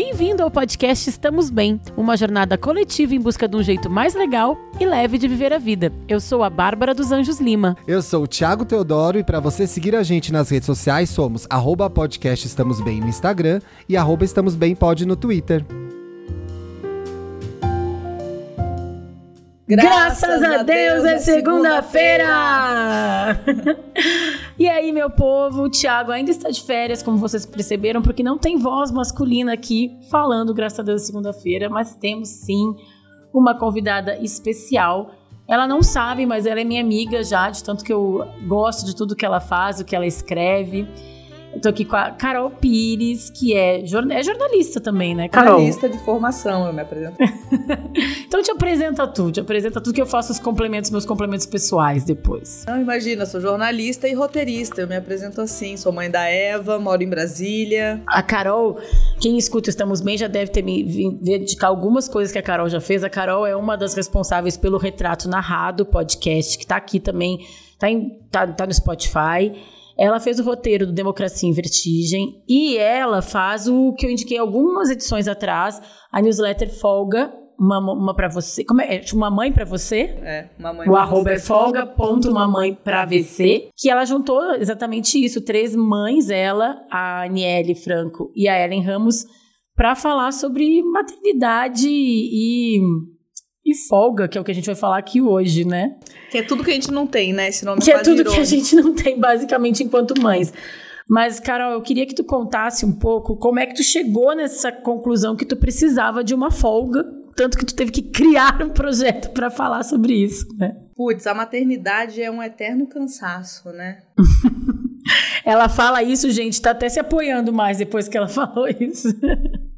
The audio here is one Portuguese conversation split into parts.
Bem-vindo ao podcast Estamos Bem, uma jornada coletiva em busca de um jeito mais legal e leve de viver a vida. Eu sou a Bárbara dos Anjos Lima. Eu sou o Thiago Teodoro e para você seguir a gente nas redes sociais somos arroba podcast Estamos Bem no Instagram e arroba Estamos Bem Pod no Twitter. Graças, a Deus, é segunda-feira! e aí, meu povo, o Thiago ainda está de férias, como vocês perceberam, porque não tem voz masculina aqui falando, graças a Deus, segunda-feira, mas temos sim uma convidada especial. Ela não sabe, mas ela é minha amiga já, de tanto que eu gosto de tudo que ela faz, o que ela escreve. Eu tô aqui com a Carol Pires, que é, jorn é jornalista também, né, Carol? Jornalista de formação, eu me apresento. então te apresenta tu, te apresenta tudo que eu faço os complementos, meus complementos pessoais depois. Não, imagina, sou jornalista e roteirista, eu me apresento assim, sou mãe da Eva, moro em Brasília. A Carol, quem escuta Estamos Bem já deve ter me dedicar algumas coisas que a Carol já fez. A Carol é uma das responsáveis pelo Retrato Narrado, podcast, que tá aqui também, tá, em, tá, tá no Spotify. Ela fez o roteiro do Democracia em Vertigem e ela faz o que eu indiquei algumas edições atrás, a newsletter Folga, uma, uma para você. Como é? Uma mãe para você? É, uma mãe O arroba é folga ponto uma mãe pra VC. Que ela juntou exatamente isso. Três mães, ela, a Aniele Franco e a Ellen Ramos, para falar sobre maternidade e e folga, que é o que a gente vai falar aqui hoje, né? Que é tudo que a gente não tem, né? Esse nome que é tudo que a gente não tem, basicamente, enquanto mães. Mas, Carol, eu queria que tu contasse um pouco como é que tu chegou nessa conclusão que tu precisava de uma folga, tanto que tu teve que criar um projeto para falar sobre isso, né? Putz, a maternidade é um eterno cansaço, né? ela fala isso, gente, tá até se apoiando mais depois que ela falou isso.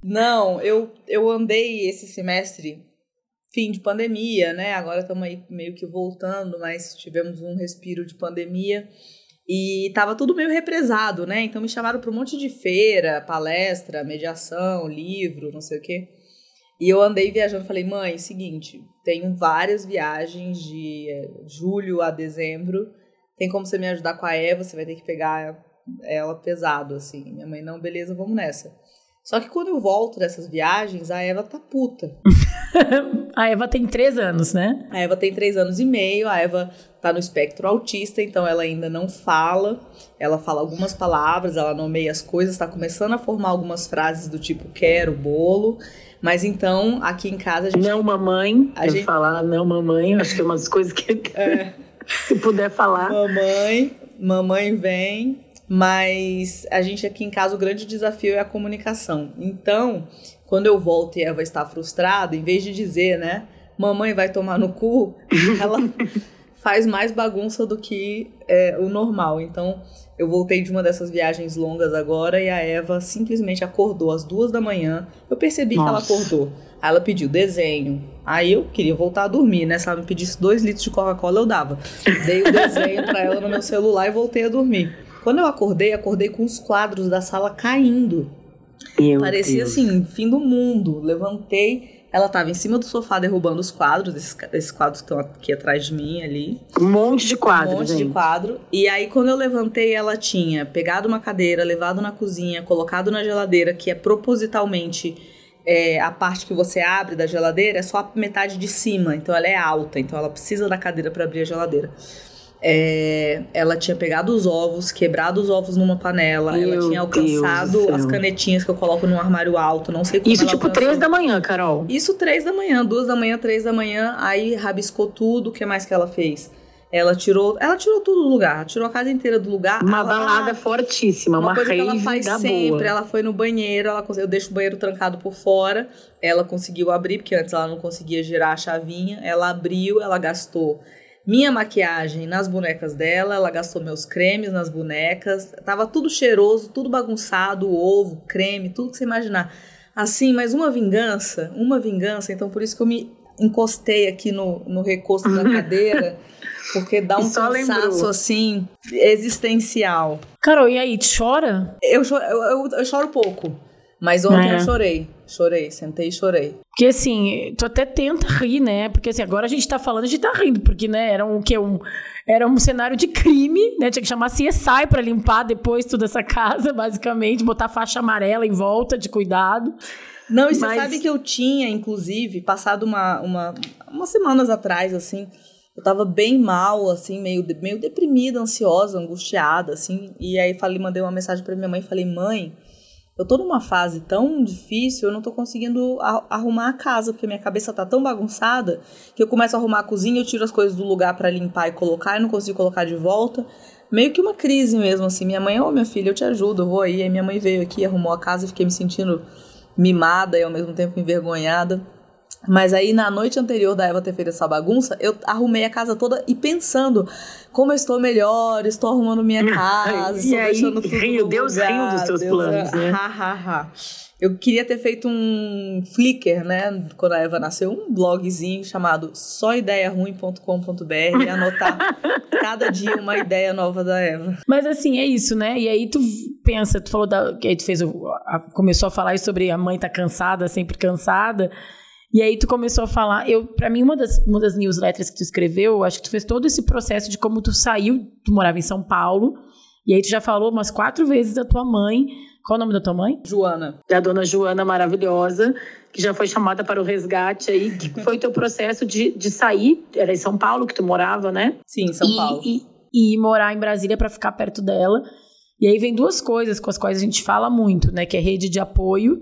Não, eu, eu andei esse semestre fim de pandemia, né? Agora estamos aí meio que voltando, mas tivemos um respiro de pandemia e tava tudo meio represado, né? Então me chamaram para um monte de feira, palestra, mediação, livro, não sei o quê. E eu andei viajando, falei, mãe, seguinte, tenho várias viagens de eh, julho a dezembro. Tem como você me ajudar com a Eva? Você vai ter que pegar ela pesado, assim. Minha mãe, não, beleza, vamos nessa. Só que quando eu volto dessas viagens, a Eva tá puta. a Eva tem três anos, né? A Eva tem três anos e meio, a Eva tá no espectro autista, então ela ainda não fala. Ela fala algumas palavras, ela nomeia as coisas, tá começando a formar algumas frases do tipo quero bolo. Mas então, aqui em casa a gente. Não, mamãe. A gente falar não, mamãe. Acho que é umas coisas que. É. Se puder falar. Mamãe, mamãe vem. Mas a gente aqui em casa, o grande desafio é a comunicação. Então, quando eu volto e Eva está frustrada, em vez de dizer, né, mamãe vai tomar no cu, ela faz mais bagunça do que é, o normal. Então, eu voltei de uma dessas viagens longas agora e a Eva simplesmente acordou às duas da manhã. Eu percebi Nossa. que ela acordou. Aí ela pediu desenho. Aí eu queria voltar a dormir, né? Se ela me pedisse dois litros de Coca-Cola, eu dava. Dei o desenho para ela no meu celular e voltei a dormir. Quando eu acordei, acordei com os quadros da sala caindo. Meu Parecia Deus. assim, fim do mundo. Levantei, ela estava em cima do sofá derrubando os quadros, esses, esses, quadros que estão aqui atrás de mim ali. Um monte de quadros. Um monte gente. de quadro. E aí, quando eu levantei, ela tinha pegado uma cadeira, levado na cozinha, colocado na geladeira, que é propositalmente. É, a parte que você abre da geladeira é só a metade de cima, então ela é alta, então ela precisa da cadeira para abrir a geladeira. É, ela tinha pegado os ovos, quebrado os ovos numa panela, Meu ela tinha alcançado as canetinhas que eu coloco num armário alto, não sei como Isso tipo três da manhã, Carol? Isso três da manhã, duas da manhã, três da manhã, aí rabiscou tudo, o que mais que ela fez? Ela tirou, ela tirou tudo do lugar, tirou a casa inteira do lugar. Uma ela, balada fortíssima, uma, uma coisa que ela faz sempre. Boa. Ela foi no banheiro, ela eu deixo o banheiro trancado por fora. Ela conseguiu abrir, porque antes ela não conseguia girar a chavinha. Ela abriu, ela gastou minha maquiagem nas bonecas dela, ela gastou meus cremes nas bonecas, tava tudo cheiroso, tudo bagunçado, ovo, creme, tudo que você imaginar. Assim, mas uma vingança, uma vingança, então por isso que eu me encostei aqui no, no recosto da cadeira, porque dá um cansaço lembrou. assim, existencial. Carol, e aí, chora? Eu, eu, eu, eu choro pouco, mas ontem é. eu chorei. Chorei, sentei e chorei. Porque assim, tu até tenta rir, né? Porque assim, agora a gente tá falando, a gente tá rindo, porque, né, era um que um era um cenário de crime, né? Tinha que chamar CSI para limpar depois toda essa casa, basicamente, botar faixa amarela em volta de cuidado. Não, e você Mas... sabe que eu tinha, inclusive, passado uma, uma, umas semanas atrás, assim, eu tava bem mal, assim, meio, meio deprimida, ansiosa, angustiada, assim. E aí falei, mandei uma mensagem para minha mãe e falei, mãe, eu tô numa fase tão difícil, eu não tô conseguindo arrumar a casa, porque minha cabeça tá tão bagunçada que eu começo a arrumar a cozinha, eu tiro as coisas do lugar para limpar e colocar, e não consigo colocar de volta. Meio que uma crise mesmo, assim. Minha mãe, ô oh, minha filha, eu te ajudo, eu vou aí. Aí minha mãe veio aqui, arrumou a casa e fiquei me sentindo mimada e ao mesmo tempo envergonhada. Mas aí, na noite anterior da Eva ter feito essa bagunça, eu arrumei a casa toda e pensando como eu estou melhor, estou arrumando minha casa, e estou aí, deixando tudo rio, Deus lugar, riu dos seus Deus, planos, né? Ha, ha, ha. Eu queria ter feito um Flickr, né? Quando a Eva nasceu, um blogzinho chamado sóideiaruim.com.br e anotar cada dia uma ideia nova da Eva. Mas assim, é isso, né? E aí tu pensa, tu falou da. Que aí tu fez o, a, começou a falar sobre a mãe tá cansada, sempre cansada. E aí tu começou a falar, eu para mim uma das, uma das newsletters que tu escreveu, acho que tu fez todo esse processo de como tu saiu, tu morava em São Paulo, e aí tu já falou umas quatro vezes da tua mãe. Qual o nome da tua mãe? Joana. Da dona Joana maravilhosa, que já foi chamada para o resgate aí, que foi o teu processo de, de sair, era em São Paulo que tu morava, né? Sim, em São e, Paulo. E, e morar em Brasília para ficar perto dela. E aí vem duas coisas com as quais a gente fala muito, né? Que é rede de apoio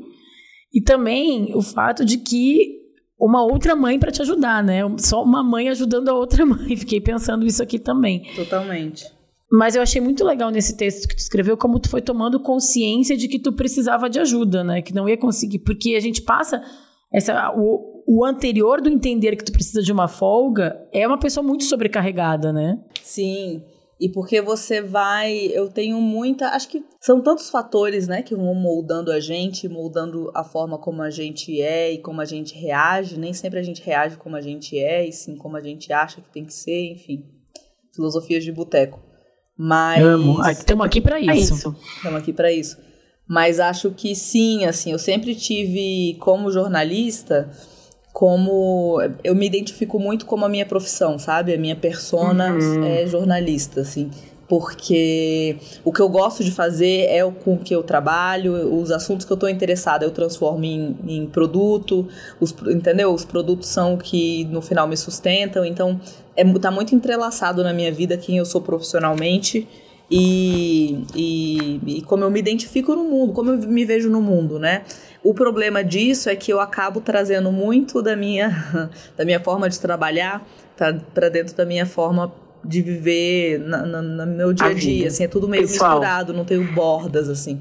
e também o fato de que uma outra mãe para te ajudar, né? Só uma mãe ajudando a outra mãe. Fiquei pensando isso aqui também. Totalmente. Mas eu achei muito legal nesse texto que tu escreveu como tu foi tomando consciência de que tu precisava de ajuda, né? Que não ia conseguir, porque a gente passa essa o, o anterior do entender que tu precisa de uma folga é uma pessoa muito sobrecarregada, né? Sim. E porque você vai. Eu tenho muita. Acho que são tantos fatores, né, que vão moldando a gente, moldando a forma como a gente é e como a gente reage. Nem sempre a gente reage como a gente é, e sim como a gente acha que tem que ser, enfim. Filosofias de boteco. Mas. Amo. Estamos aqui para isso. Estamos aqui para isso. Mas acho que sim, assim, eu sempre tive como jornalista como eu me identifico muito como a minha profissão, sabe? A minha persona uhum. é jornalista, assim. Porque o que eu gosto de fazer é o com que eu trabalho, os assuntos que eu estou interessada eu transformo em, em produto, os, entendeu? Os produtos são o que no final me sustentam, então é, tá muito entrelaçado na minha vida quem eu sou profissionalmente e, e, e como eu me identifico no mundo, como eu me vejo no mundo, né? O problema disso é que eu acabo trazendo muito da minha, da minha forma de trabalhar para dentro da minha forma de viver na, na, no meu dia a dia, assim, é tudo meio Pessoal. misturado, não tenho bordas, assim.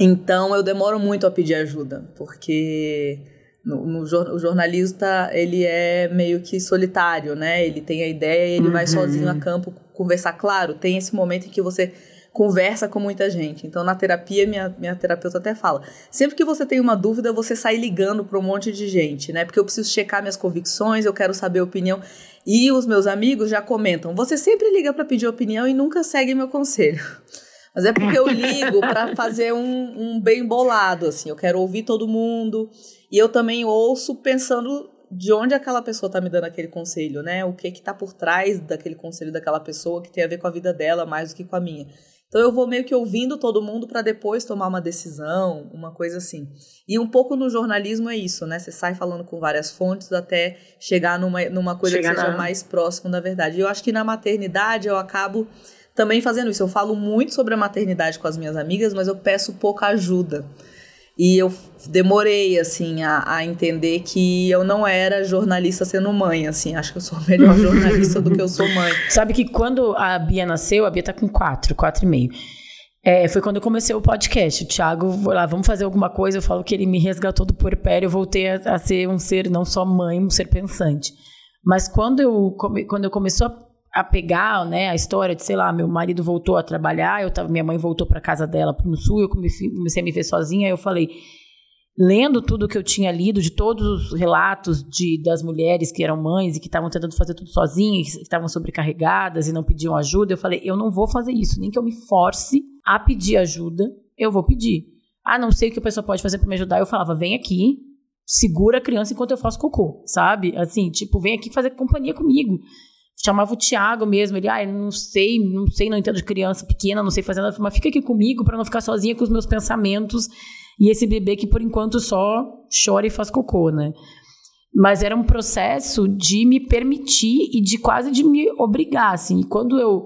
Então eu demoro muito a pedir ajuda, porque no, no, o jornalista ele é meio que solitário, né? Ele tem a ideia ele uhum. vai sozinho a campo conversar. Claro, tem esse momento em que você conversa com muita gente. Então, na terapia, minha, minha terapeuta até fala: sempre que você tem uma dúvida, você sai ligando para um monte de gente, né? Porque eu preciso checar minhas convicções, eu quero saber a opinião. E os meus amigos já comentam: você sempre liga para pedir opinião e nunca segue meu conselho. Mas é porque eu ligo para fazer um, um bem bolado, assim. Eu quero ouvir todo mundo. E eu também ouço pensando de onde aquela pessoa tá me dando aquele conselho, né? O que que tá por trás daquele conselho daquela pessoa que tem a ver com a vida dela mais do que com a minha. Então eu vou meio que ouvindo todo mundo para depois tomar uma decisão, uma coisa assim. E um pouco no jornalismo é isso, né? Você sai falando com várias fontes até chegar numa, numa coisa chegar que seja na... mais próximo da verdade. E eu acho que na maternidade eu acabo também fazendo isso. Eu falo muito sobre a maternidade com as minhas amigas, mas eu peço pouca ajuda. E eu demorei, assim, a, a, entender que eu não era jornalista sendo mãe, assim. Acho que eu sou melhor jornalista do que eu sou mãe. Sabe que quando a Bia nasceu, a Bia tá com quatro, quatro e meio. É, foi quando eu comecei o podcast. O Thiago, vou lá, vamos fazer alguma coisa. Eu falo que ele me resgatou do puerpério. Eu voltei a, a ser um ser, não só mãe, um ser pensante. Mas quando eu, quando eu começou a a pegar, né, a história de, sei lá, meu marido voltou a trabalhar, eu tava, minha mãe voltou para casa dela no sul, eu comecei, a me ver sozinha, eu falei, lendo tudo que eu tinha lido de todos os relatos de das mulheres que eram mães e que estavam tentando fazer tudo sozinhas, que estavam sobrecarregadas e não pediam ajuda, eu falei, eu não vou fazer isso, nem que eu me force a pedir ajuda, eu vou pedir. ah, não sei o que a pessoa pode fazer para me ajudar, eu falava, vem aqui, segura a criança enquanto eu faço cocô, sabe? Assim, tipo, vem aqui fazer companhia comigo. Chamava o Thiago mesmo, ele, ah, não sei, não sei, não entendo de criança pequena, não sei fazer nada, mas fica aqui comigo para não ficar sozinha com os meus pensamentos e esse bebê que por enquanto só chora e faz cocô, né? Mas era um processo de me permitir e de quase de me obrigar, assim. E quando eu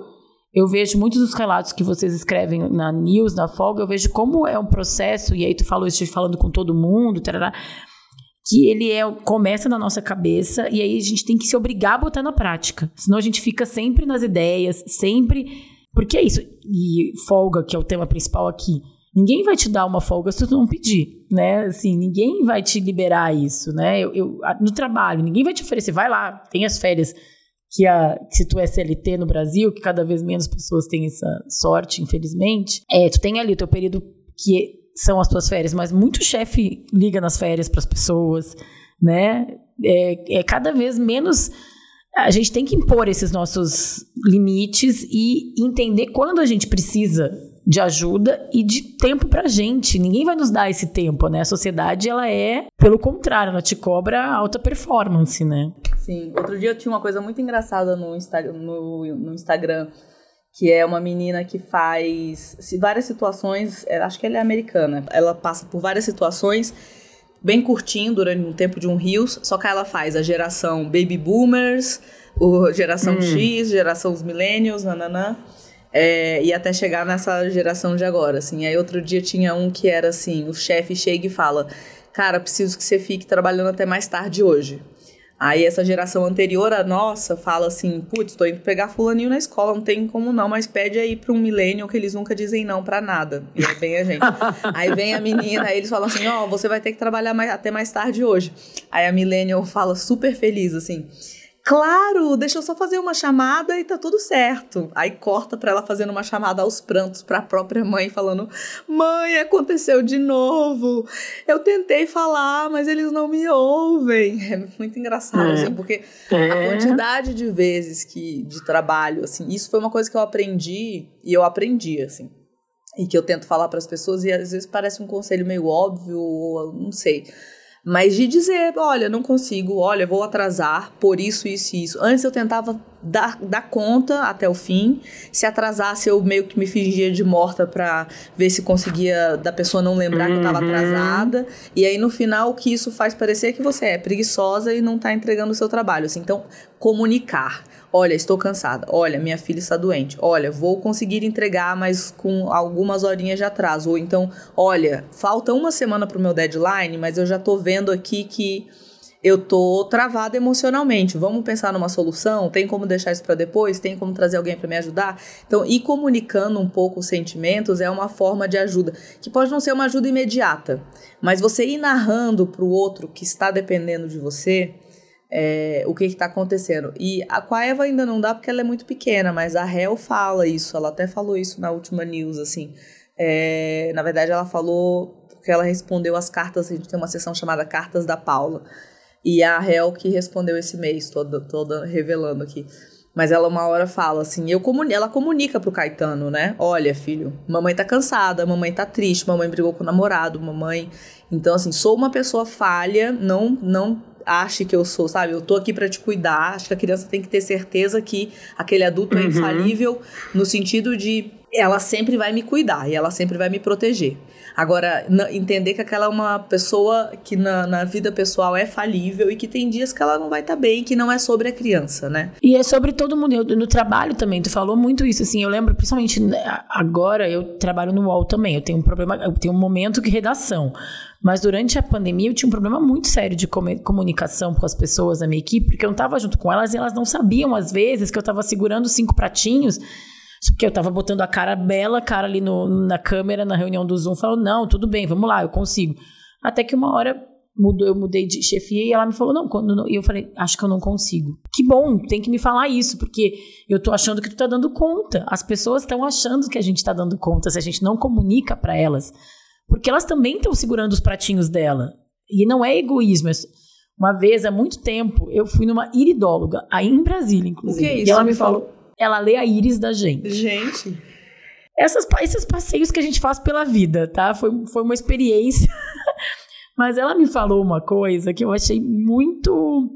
eu vejo muitos dos relatos que vocês escrevem na news, na folga, eu vejo como é um processo, e aí tu falou isso falando com todo mundo, tarará, que ele é, começa na nossa cabeça e aí a gente tem que se obrigar a botar na prática. Senão a gente fica sempre nas ideias, sempre. Porque é isso. E folga, que é o tema principal aqui. Ninguém vai te dar uma folga se tu não pedir, né? Assim, ninguém vai te liberar isso, né? Eu, eu, no trabalho, ninguém vai te oferecer, vai lá, tem as férias que, a, que se tu é CLT no Brasil, que cada vez menos pessoas têm essa sorte, infelizmente, é, tu tem ali o teu período que são as tuas férias, mas muito chefe liga nas férias para as pessoas, né? É, é cada vez menos a gente tem que impor esses nossos limites e entender quando a gente precisa de ajuda e de tempo pra gente. Ninguém vai nos dar esse tempo, né? A sociedade, ela é, pelo contrário, ela te cobra alta performance, né? Sim. Outro dia eu tinha uma coisa muito engraçada no, Insta no, no Instagram, que é uma menina que faz várias situações, é, acho que ela é americana, ela passa por várias situações bem curtinho, durante um tempo de um rios, só que ela faz a geração baby boomers, o geração hum. X, geração os millennials, nananã. É, e até chegar nessa geração de agora, assim. Aí outro dia tinha um que era assim, o chefe chega e fala, cara, preciso que você fique trabalhando até mais tarde hoje. Aí essa geração anterior a nossa fala assim, putz, tô indo pegar fulaninho na escola, não tem como não, mas pede aí pra um milênio que eles nunca dizem não para nada. E aí vem a gente. aí vem a menina, aí eles falam assim, ó, oh, você vai ter que trabalhar mais, até mais tarde hoje. Aí a millennial fala super feliz, assim, Claro, deixa eu só fazer uma chamada e tá tudo certo. Aí corta pra ela fazendo uma chamada aos prantos pra própria mãe, falando: Mãe, aconteceu de novo. Eu tentei falar, mas eles não me ouvem. É muito engraçado, é. assim, porque é. a quantidade de vezes que de trabalho, assim, isso foi uma coisa que eu aprendi e eu aprendi, assim. E que eu tento falar para as pessoas, e às vezes parece um conselho meio óbvio, ou não sei. Mas de dizer, olha, não consigo, olha, vou atrasar por isso, isso e isso. Antes eu tentava dar, dar conta até o fim. Se atrasasse, eu meio que me fingia de morta pra ver se conseguia da pessoa não lembrar uhum. que eu tava uhum. atrasada. E aí, no final, o que isso faz parecer é que você é preguiçosa e não tá entregando o seu trabalho. Assim, então, comunicar. Olha, estou cansada. Olha, minha filha está doente. Olha, vou conseguir entregar, mas com algumas horinhas de atraso. Ou então, olha, falta uma semana para o meu deadline, mas eu já estou vendo aqui que eu tô travada emocionalmente. Vamos pensar numa solução? Tem como deixar isso para depois? Tem como trazer alguém para me ajudar? Então, ir comunicando um pouco os sentimentos é uma forma de ajuda, que pode não ser uma ajuda imediata, mas você ir narrando para o outro que está dependendo de você, é, o que está acontecendo. E a, com a Eva ainda não dá porque ela é muito pequena, mas a Hel fala isso, ela até falou isso na última news, assim. É, na verdade, ela falou porque ela respondeu as cartas, a gente tem uma sessão chamada Cartas da Paula. E a Hel que respondeu esse mês, toda, toda revelando aqui. Mas ela uma hora fala assim, eu comuni ela comunica pro Caetano, né? Olha, filho, mamãe tá cansada, mamãe tá triste, mamãe brigou com o namorado, mamãe. Então, assim, sou uma pessoa falha, não, não ache que eu sou, sabe? Eu tô aqui para te cuidar. Acho que a criança tem que ter certeza que aquele adulto é uhum. é infalível no sentido de ela sempre vai me cuidar e ela sempre vai me proteger. Agora, entender que aquela é uma pessoa que na, na vida pessoal é falível e que tem dias que ela não vai estar tá bem, que não é sobre a criança, né? E é sobre todo mundo. Eu, no trabalho também, tu falou muito isso, assim, eu lembro, principalmente né, agora, eu trabalho no UOL também, eu tenho um problema, eu tenho um momento que redação. Mas durante a pandemia eu tinha um problema muito sério de comunicação com as pessoas da minha equipe, porque eu não estava junto com elas e elas não sabiam, às vezes, que eu estava segurando cinco pratinhos porque eu estava botando a cara bela, a cara ali no, na câmera, na reunião do Zoom, falou, não, tudo bem, vamos lá, eu consigo. Até que uma hora mudou, eu mudei de chefia e ela me falou, não, quando e eu falei, acho que eu não consigo. Que bom, tem que me falar isso, porque eu tô achando que tu tá dando conta. As pessoas estão achando que a gente tá dando conta se a gente não comunica para elas. Porque elas também estão segurando os pratinhos dela. E não é egoísmo. É uma vez, há muito tempo, eu fui numa iridóloga, aí em Brasília, inclusive. O que é isso? E ela me falou, ela lê a íris da gente. Gente. essas, esses passeios que a gente faz pela vida, tá? Foi, foi uma experiência. Mas ela me falou uma coisa que eu achei muito.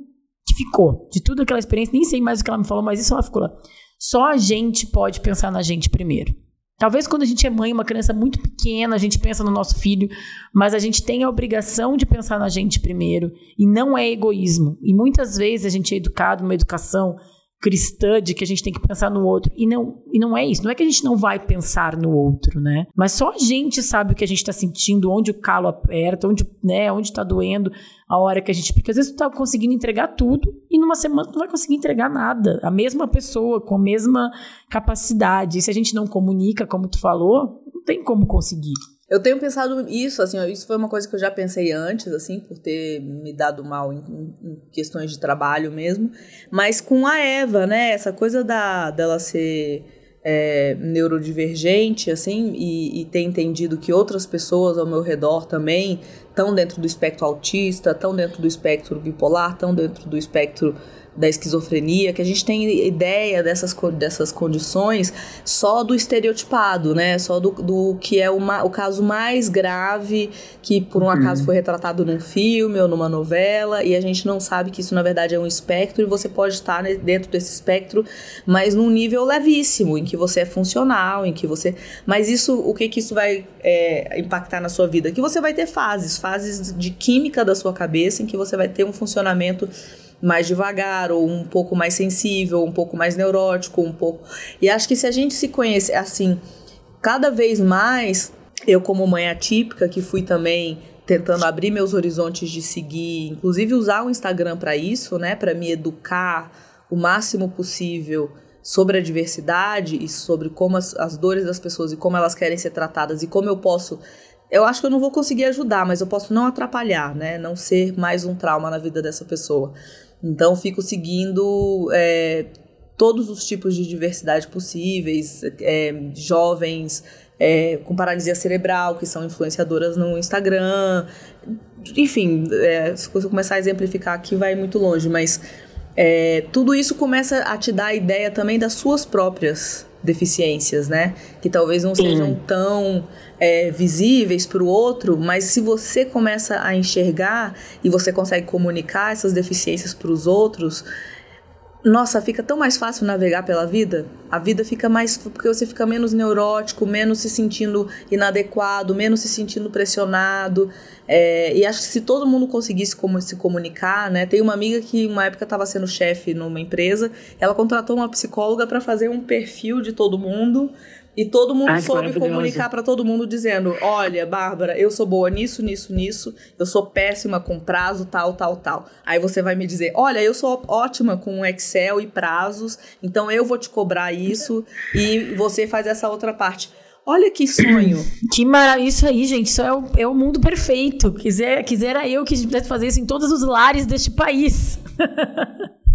que ficou. De tudo aquela experiência, nem sei mais o que ela me falou, mas isso ela ficou lá. Só a gente pode pensar na gente primeiro. Talvez quando a gente é mãe, uma criança muito pequena, a gente pensa no nosso filho, mas a gente tem a obrigação de pensar na gente primeiro. E não é egoísmo. E muitas vezes a gente é educado numa educação cristã de que a gente tem que pensar no outro. E não, e não é isso. Não é que a gente não vai pensar no outro, né? Mas só a gente sabe o que a gente está sentindo, onde o calo aperta, onde, né, onde está doendo, a hora que a gente. Porque às vezes tu tá conseguindo entregar tudo e numa semana tu não vai conseguir entregar nada. A mesma pessoa, com a mesma capacidade. E se a gente não comunica, como tu falou, não tem como conseguir. Eu tenho pensado isso, assim, isso foi uma coisa que eu já pensei antes, assim, por ter me dado mal em, em questões de trabalho mesmo. Mas com a Eva, né, essa coisa da, dela ser é, neurodivergente, assim, e, e ter entendido que outras pessoas ao meu redor também estão dentro do espectro autista, estão dentro do espectro bipolar, estão dentro do espectro da esquizofrenia, que a gente tem ideia dessas, dessas condições só do estereotipado, né? Só do, do que é uma, o caso mais grave que por um acaso uhum. foi retratado num filme ou numa novela, e a gente não sabe que isso na verdade é um espectro e você pode estar dentro desse espectro, mas num nível levíssimo, em que você é funcional, em que você. Mas isso, o que que isso vai é, impactar na sua vida? Que você vai ter fases, fases de química da sua cabeça, em que você vai ter um funcionamento mais devagar, ou um pouco mais sensível, um pouco mais neurótico, um pouco. E acho que se a gente se conhece assim, cada vez mais, eu como mãe atípica, que fui também tentando abrir meus horizontes de seguir, inclusive usar o Instagram para isso, né, para me educar o máximo possível sobre a diversidade e sobre como as, as dores das pessoas e como elas querem ser tratadas e como eu posso eu acho que eu não vou conseguir ajudar, mas eu posso não atrapalhar, né? Não ser mais um trauma na vida dessa pessoa. Então, fico seguindo é, todos os tipos de diversidade possíveis, é, jovens é, com paralisia cerebral, que são influenciadoras no Instagram. Enfim, é, se eu começar a exemplificar aqui, vai muito longe, mas é, tudo isso começa a te dar a ideia também das suas próprias deficiências, né? Que talvez não sejam tão é, visíveis para o outro, mas se você começa a enxergar e você consegue comunicar essas deficiências para os outros, nossa, fica tão mais fácil navegar pela vida. A vida fica mais. porque você fica menos neurótico, menos se sentindo inadequado, menos se sentindo pressionado. É, e acho que se todo mundo conseguisse como, se comunicar, né? Tem uma amiga que uma época estava sendo chefe numa empresa, ela contratou uma psicóloga para fazer um perfil de todo mundo e todo mundo Ai, soube comunicar para todo mundo dizendo: Olha, Bárbara, eu sou boa nisso, nisso, nisso, eu sou péssima com prazo, tal, tal, tal. Aí você vai me dizer: Olha, eu sou ótima com Excel e prazos, então eu vou te cobrar isso e você faz essa outra parte. Olha que sonho. Que maravilha. Isso aí, gente. Isso é o, é o mundo perfeito. Quiser, quisera eu que pudesse fazer isso em todos os lares deste país.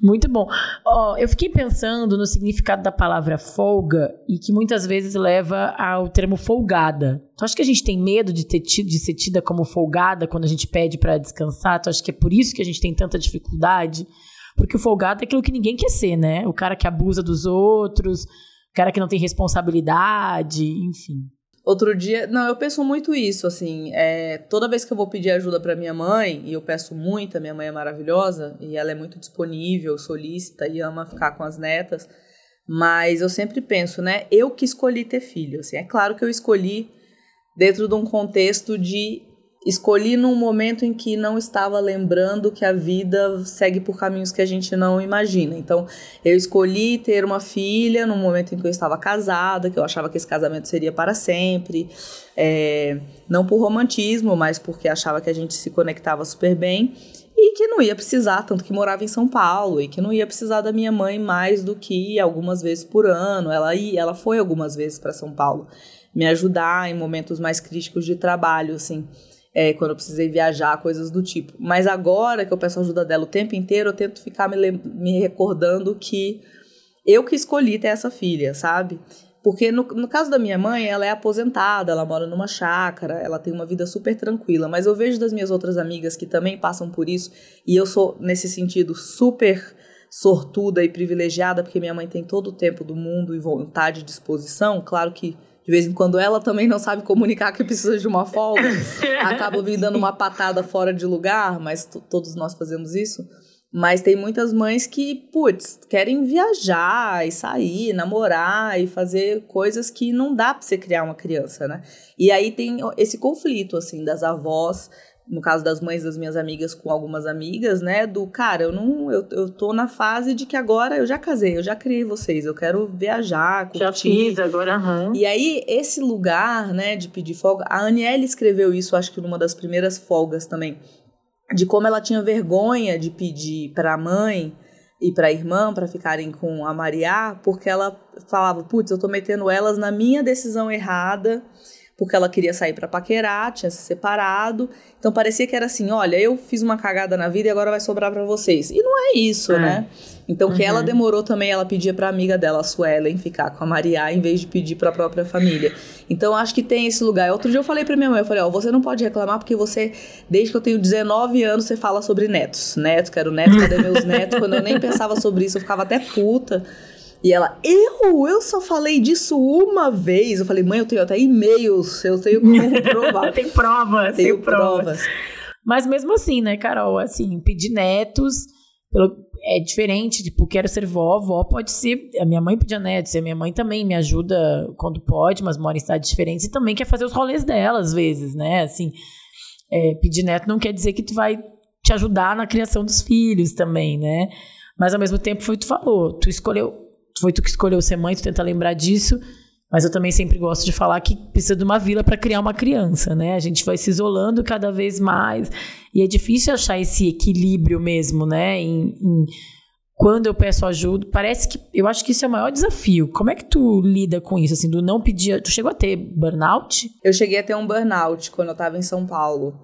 Muito bom. Oh, eu fiquei pensando no significado da palavra folga e que muitas vezes leva ao termo folgada. Tu acha que a gente tem medo de, ter tido, de ser tida como folgada quando a gente pede para descansar? Tu acha que é por isso que a gente tem tanta dificuldade? Porque o folgado é aquilo que ninguém quer ser, né? O cara que abusa dos outros, o cara que não tem responsabilidade, enfim. Outro dia, não, eu penso muito isso, assim, é, toda vez que eu vou pedir ajuda para minha mãe, e eu peço muito, a minha mãe é maravilhosa, e ela é muito disponível, solícita e ama ficar com as netas, mas eu sempre penso, né, eu que escolhi ter filho, assim, é claro que eu escolhi dentro de um contexto de escolhi num momento em que não estava lembrando que a vida segue por caminhos que a gente não imagina. Então, eu escolhi ter uma filha num momento em que eu estava casada, que eu achava que esse casamento seria para sempre, é, não por romantismo, mas porque achava que a gente se conectava super bem e que não ia precisar, tanto que morava em São Paulo, e que não ia precisar da minha mãe mais do que algumas vezes por ano. Ela ia, ela foi algumas vezes para São Paulo me ajudar em momentos mais críticos de trabalho, assim é, quando eu precisei viajar, coisas do tipo. Mas agora que eu peço ajuda dela o tempo inteiro, eu tento ficar me, me recordando que eu que escolhi ter essa filha, sabe? Porque no, no caso da minha mãe, ela é aposentada, ela mora numa chácara, ela tem uma vida super tranquila. Mas eu vejo das minhas outras amigas que também passam por isso, e eu sou, nesse sentido, super sortuda e privilegiada, porque minha mãe tem todo o tempo do mundo e vontade e disposição. Claro que de vez em quando ela também não sabe comunicar que precisa de uma folga, acaba me dando uma patada fora de lugar, mas todos nós fazemos isso. Mas tem muitas mães que, putz, querem viajar e sair, namorar e fazer coisas que não dá para você criar uma criança, né? E aí tem esse conflito, assim, das avós, no caso das mães das minhas amigas com algumas amigas, né? Do cara, eu não. Eu, eu tô na fase de que agora eu já casei, eu já criei vocês, eu quero viajar, curtir. Já fiz, agora. Uhum. E aí, esse lugar, né, de pedir folga, a Aniele escreveu isso, acho que numa das primeiras folgas também de como ela tinha vergonha de pedir para a mãe e para a irmã para ficarem com a Maria, porque ela falava: "Putz, eu tô metendo elas na minha decisão errada" porque ela queria sair para paquerar, tinha se separado. Então parecia que era assim, olha, eu fiz uma cagada na vida e agora vai sobrar para vocês. E não é isso, é. né? Então uhum. que ela uhum. demorou também, ela pedia para amiga dela, a Suelen, ficar com a Maria em vez de pedir para a própria família. Então acho que tem esse lugar. Outro dia eu falei para minha mãe, eu falei, ó, você não pode reclamar porque você desde que eu tenho 19 anos você fala sobre netos. Netos, quero netos, cadê meus netos? Quando eu nem pensava sobre isso, eu ficava até puta. E ela, eu? Eu só falei disso uma vez. Eu falei, mãe, eu tenho até e-mails, eu tenho como provar. tem provas, tenho provas. provas. Mas mesmo assim, né, Carol, assim, pedir netos é diferente, tipo, quero ser vó, vó pode ser, a minha mãe pedia netos, a minha mãe também me ajuda quando pode, mas mora em cidades diferentes e também quer fazer os rolês dela às vezes, né, assim, é, pedir neto não quer dizer que tu vai te ajudar na criação dos filhos também, né, mas ao mesmo tempo foi o que tu falou, tu escolheu foi tu que escolheu ser mãe, tu tenta lembrar disso. Mas eu também sempre gosto de falar que precisa de uma vila para criar uma criança, né? A gente vai se isolando cada vez mais. E é difícil achar esse equilíbrio mesmo, né? Em, em, quando eu peço ajuda, parece que. Eu acho que isso é o maior desafio. Como é que tu lida com isso? Assim, do não pedir. Tu chegou a ter burnout? Eu cheguei a ter um burnout quando eu estava em São Paulo.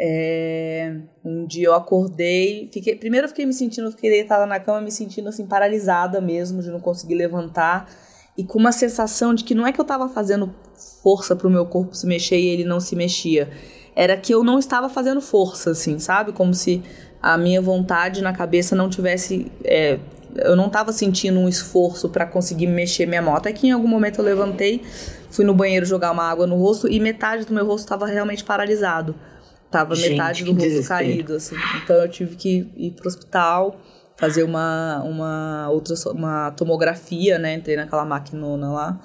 É, um dia eu acordei, fiquei, primeiro eu fiquei me sentindo, fiquei deitada na cama, me sentindo assim paralisada mesmo, de não conseguir levantar e com uma sensação de que não é que eu estava fazendo força para o meu corpo se mexer e ele não se mexia, era que eu não estava fazendo força, assim, sabe? Como se a minha vontade na cabeça não tivesse, é, eu não estava sentindo um esforço para conseguir mexer minha mão. Até que em algum momento eu levantei, fui no banheiro jogar uma água no rosto e metade do meu rosto estava realmente paralisado. Tava Gente, metade do rosto caído, assim. Então eu tive que ir pro hospital, fazer uma, uma outra uma tomografia, né? Entrei naquela maquinona lá.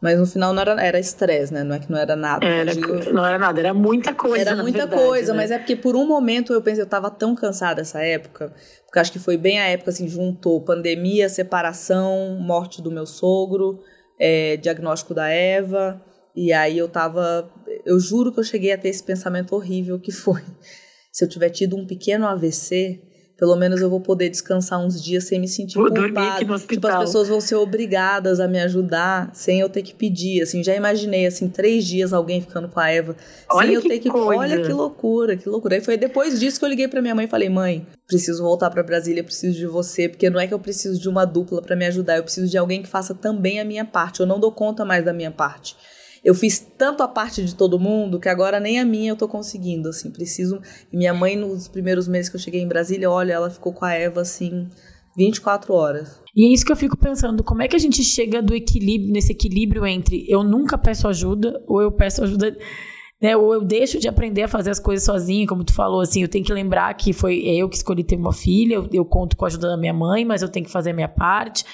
Mas no final não era era estresse, né? Não é que não era nada. Era, não era nada, era muita coisa. Era muita verdade, coisa, né? mas é porque por um momento eu pensei, eu tava tão cansada essa época, porque acho que foi bem a época assim, juntou pandemia, separação, morte do meu sogro, é, diagnóstico da Eva. E aí eu tava. Eu juro que eu cheguei a ter esse pensamento horrível que foi. Se eu tiver tido um pequeno AVC, pelo menos eu vou poder descansar uns dias sem me sentir vou culpado. Tipo, as pessoas vão ser obrigadas a me ajudar sem eu ter que pedir. Assim, já imaginei assim três dias alguém ficando com a Eva olha sem eu ter que. Coisa. Olha que loucura, que loucura. Aí foi depois disso que eu liguei para minha mãe e falei: mãe, preciso voltar para Brasília, preciso de você, porque não é que eu preciso de uma dupla para me ajudar, eu preciso de alguém que faça também a minha parte. Eu não dou conta mais da minha parte eu fiz tanto a parte de todo mundo que agora nem a minha eu tô conseguindo, assim, preciso. Minha mãe, nos primeiros meses que eu cheguei em Brasília, olha, ela ficou com a Eva, assim, 24 horas. E é isso que eu fico pensando, como é que a gente chega do equilíbrio, nesse equilíbrio entre eu nunca peço ajuda, ou eu peço ajuda. Né, ou eu deixo de aprender a fazer as coisas sozinha, como tu falou, assim, eu tenho que lembrar que foi eu que escolhi ter uma filha, eu, eu conto com a ajuda da minha mãe, mas eu tenho que fazer a minha parte.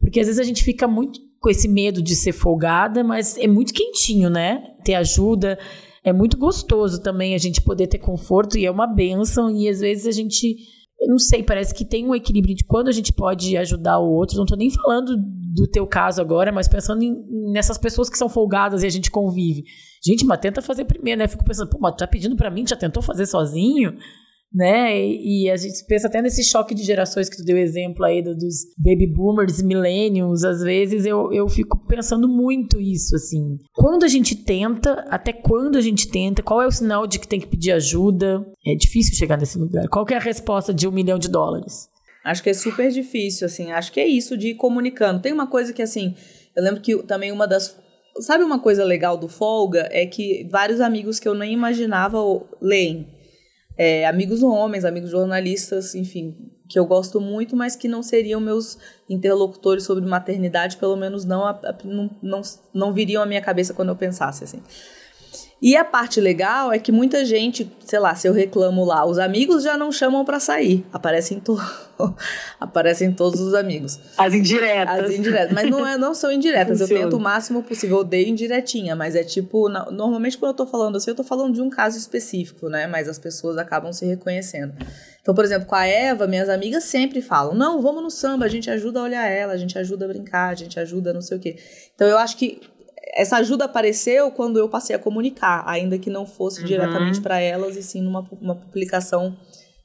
Porque às vezes a gente fica muito com esse medo de ser folgada, mas é muito quentinho, né? Ter ajuda. É muito gostoso também a gente poder ter conforto e é uma benção. E às vezes a gente, eu não sei, parece que tem um equilíbrio de quando a gente pode ajudar o outro. Não tô nem falando do teu caso agora, mas pensando em, nessas pessoas que são folgadas e a gente convive. Gente, mas tenta fazer primeiro, né? Fico pensando, pô, mas tá pedindo para mim, já tentou fazer sozinho? Né? E, e, a gente pensa até nesse choque de gerações que tu deu exemplo aí do, dos baby boomers, millennials, às vezes eu, eu fico pensando muito isso, assim. Quando a gente tenta, até quando a gente tenta, qual é o sinal de que tem que pedir ajuda? É difícil chegar nesse lugar. Qual é a resposta de um milhão de dólares? Acho que é super difícil, assim. Acho que é isso de ir comunicando. Tem uma coisa que, assim, eu lembro que também uma das Sabe uma coisa legal do Folga? É que vários amigos que eu nem imaginava leem é, amigos homens, amigos jornalistas, enfim, que eu gosto muito, mas que não seriam meus interlocutores sobre maternidade, pelo menos não, não, não, não viriam à minha cabeça quando eu pensasse assim. E a parte legal é que muita gente, sei lá, se eu reclamo lá, os amigos já não chamam para sair. Aparecem, to... Aparecem todos os amigos. As indiretas. As indiretas. Mas não, é, não são indiretas. Funciona. Eu tento o máximo possível. Eu odeio indiretinha, mas é tipo. Normalmente quando eu tô falando assim, eu tô falando de um caso específico, né? Mas as pessoas acabam se reconhecendo. Então, por exemplo, com a Eva, minhas amigas sempre falam: não, vamos no samba, a gente ajuda a olhar ela, a gente ajuda a brincar, a gente ajuda não sei o quê. Então, eu acho que essa ajuda apareceu quando eu passei a comunicar, ainda que não fosse uhum. diretamente para elas, e sim numa uma publicação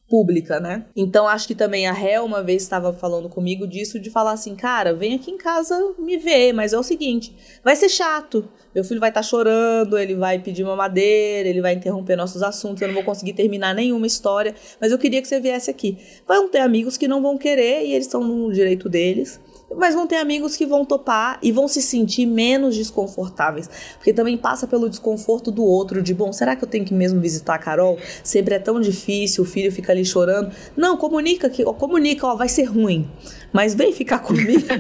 pública, né? Então acho que também a Hel uma vez estava falando comigo disso de falar assim, cara, vem aqui em casa me ver, mas é o seguinte, vai ser chato. Meu filho vai estar tá chorando, ele vai pedir uma madeira, ele vai interromper nossos assuntos, eu não vou conseguir terminar nenhuma história, mas eu queria que você viesse aqui. Vão ter amigos que não vão querer e eles estão no direito deles. Mas vão ter amigos que vão topar e vão se sentir menos desconfortáveis. Porque também passa pelo desconforto do outro, de bom, será que eu tenho que mesmo visitar a Carol? Sempre é tão difícil, o filho fica ali chorando. Não, comunica que, ó, comunica, ó, vai ser ruim. Mas vem ficar comigo.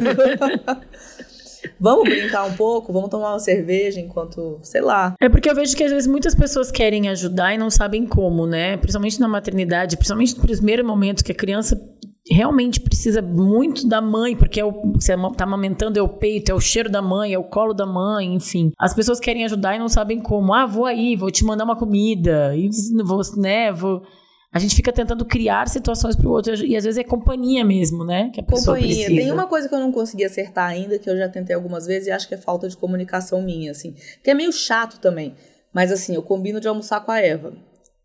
vamos brincar um pouco, vamos tomar uma cerveja enquanto, sei lá. É porque eu vejo que às vezes muitas pessoas querem ajudar e não sabem como, né? Principalmente na maternidade, principalmente no primeiro momento que a criança realmente precisa muito da mãe, porque é o, você tá amamentando, é o peito, é o cheiro da mãe, é o colo da mãe, enfim. As pessoas querem ajudar e não sabem como. Ah, vou aí, vou te mandar uma comida, e vou, né, vou... A gente fica tentando criar situações para o outro e às vezes é companhia mesmo, né? Que a pessoa companhia. Precisa. Tem uma coisa que eu não consegui acertar ainda, que eu já tentei algumas vezes e acho que é falta de comunicação minha, assim. Que é meio chato também. Mas assim, eu combino de almoçar com a Eva.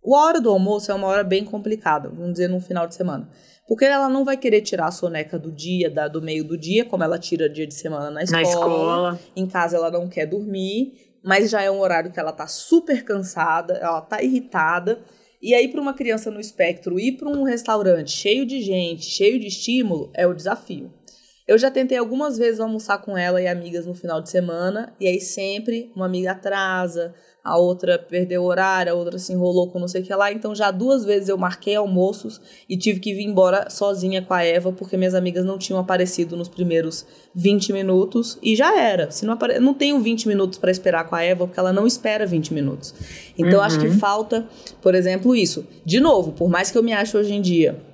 A hora do almoço é uma hora bem complicada, vamos dizer, num final de semana. Porque ela não vai querer tirar a soneca do dia, da, do meio do dia, como ela tira dia de semana na escola. Na escola. Em casa ela não quer dormir, mas já é um horário que ela tá super cansada, ela tá irritada. E aí, para uma criança no espectro ir para um restaurante cheio de gente, cheio de estímulo, é o desafio. Eu já tentei algumas vezes almoçar com ela e amigas no final de semana, e aí sempre uma amiga atrasa, a outra perdeu o horário, a outra se enrolou com não sei o que lá. Então já duas vezes eu marquei almoços e tive que vir embora sozinha com a Eva, porque minhas amigas não tinham aparecido nos primeiros 20 minutos e já era. Se não apare... não tenho 20 minutos para esperar com a Eva, porque ela não espera 20 minutos. Então uhum. acho que uhum. falta, por exemplo, isso. De novo, por mais que eu me ache hoje em dia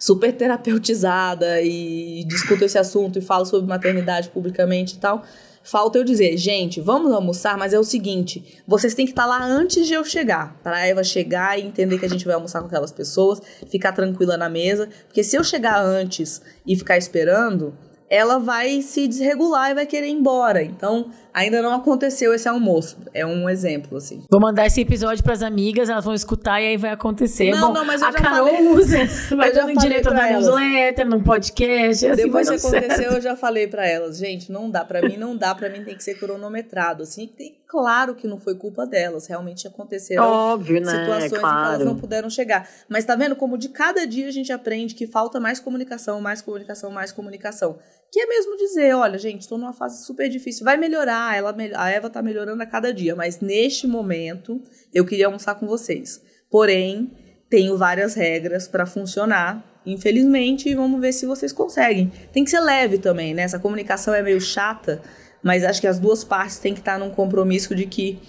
super terapeutizada e discuto esse assunto e falo sobre maternidade publicamente e tal, Falta eu dizer, gente, vamos almoçar, mas é o seguinte: vocês têm que estar tá lá antes de eu chegar. Para a Eva chegar e entender que a gente vai almoçar com aquelas pessoas, ficar tranquila na mesa. Porque se eu chegar antes e ficar esperando, ela vai se desregular e vai querer ir embora. Então, ainda não aconteceu esse almoço. É um exemplo, assim. Vou mandar esse episódio pras amigas, elas vão escutar e aí vai acontecer. Não, Bom, não, mas eu a já Carol falei. usa. Vai dando direito na newsletter, no podcast. Assim Depois que aconteceu, certo. eu já falei para elas, gente, não dá para mim, não dá para mim, tem que ser cronometrado. Assim, tem, claro que não foi culpa delas, realmente aconteceram Óbvio, né? situações claro. em que elas não puderam chegar. Mas tá vendo como de cada dia a gente aprende que falta mais comunicação, mais comunicação, mais comunicação. Que é mesmo dizer, olha, gente, estou numa fase super difícil, vai melhorar, ela, a Eva tá melhorando a cada dia, mas neste momento eu queria almoçar com vocês. Porém, tenho várias regras para funcionar. Infelizmente, vamos ver se vocês conseguem. Tem que ser leve também, né? Essa comunicação é meio chata, mas acho que as duas partes têm que estar num compromisso de que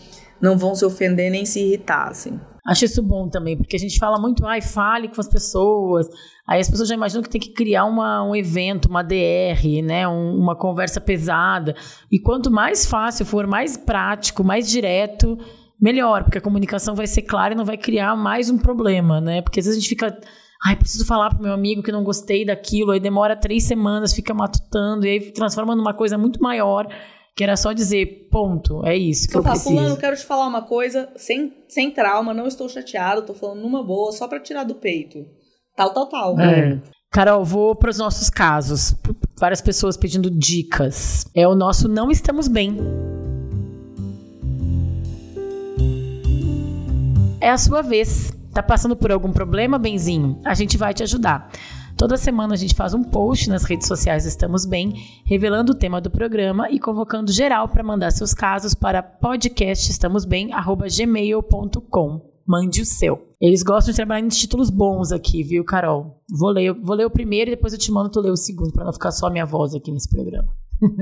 não vão se ofender nem se irritar, assim. Acho isso bom também, porque a gente fala muito, ai, fale com as pessoas. Aí as pessoas já imaginam que tem que criar uma, um evento, uma DR, né? Um, uma conversa pesada. E quanto mais fácil for, mais prático, mais direto, melhor, porque a comunicação vai ser clara e não vai criar mais um problema, né? Porque às vezes a gente fica. Ai, preciso falar pro meu amigo que não gostei daquilo, aí demora três semanas, fica matutando, e aí transforma numa coisa muito maior que era só dizer, ponto, é isso que eu, eu falo, preciso. Fulano, quero te falar uma coisa, sem, sem trauma, não estou chateado, estou falando numa boa, só para tirar do peito. Tal, tal, tal. É. Carol, vou para os nossos casos. Várias pessoas pedindo dicas. É o nosso Não Estamos Bem. É a sua vez. Tá passando por algum problema, Benzinho? A gente vai te ajudar. Toda semana a gente faz um post nas redes sociais Estamos Bem, revelando o tema do programa e convocando geral para mandar seus casos para podcastestamosbem@gmail.com. Mande o seu. Eles gostam de trabalhar em títulos bons aqui, viu, Carol? Vou ler, vou ler o primeiro e depois eu te mando tu ler o segundo, para não ficar só a minha voz aqui nesse programa.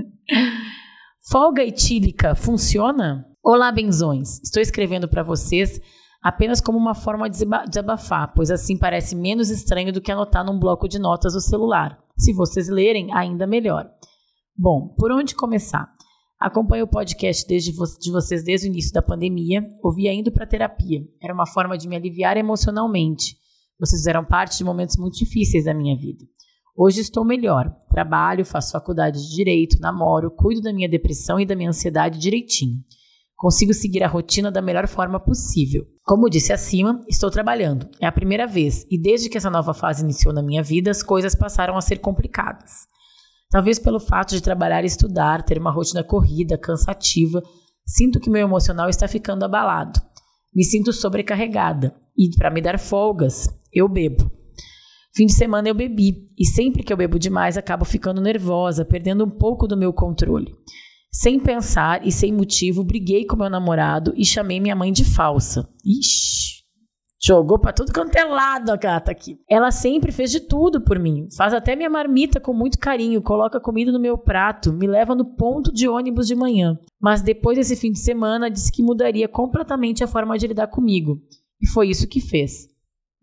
Folga etílica funciona? Olá, benzões. Estou escrevendo para vocês apenas como uma forma de desabafar, pois assim parece menos estranho do que anotar num bloco de notas do celular. Se vocês lerem, ainda melhor. Bom, por onde começar? Acompanho o podcast desde de vocês desde o início da pandemia, ouvia indo para terapia. Era uma forma de me aliviar emocionalmente. Vocês fizeram parte de momentos muito difíceis da minha vida. Hoje estou melhor. Trabalho, faço faculdade de direito, namoro, cuido da minha depressão e da minha ansiedade direitinho. Consigo seguir a rotina da melhor forma possível. Como disse acima, estou trabalhando. É a primeira vez e desde que essa nova fase iniciou na minha vida, as coisas passaram a ser complicadas. Talvez pelo fato de trabalhar e estudar, ter uma rotina corrida, cansativa, sinto que meu emocional está ficando abalado. Me sinto sobrecarregada e para me dar folgas, eu bebo. Fim de semana eu bebi e sempre que eu bebo demais acabo ficando nervosa, perdendo um pouco do meu controle. Sem pensar e sem motivo, briguei com meu namorado e chamei minha mãe de falsa. Ixi, jogou pra tudo quanto é lado a gata aqui. Ela sempre fez de tudo por mim. Faz até minha marmita com muito carinho, coloca comida no meu prato, me leva no ponto de ônibus de manhã. Mas depois desse fim de semana, disse que mudaria completamente a forma de lidar comigo. E foi isso que fez.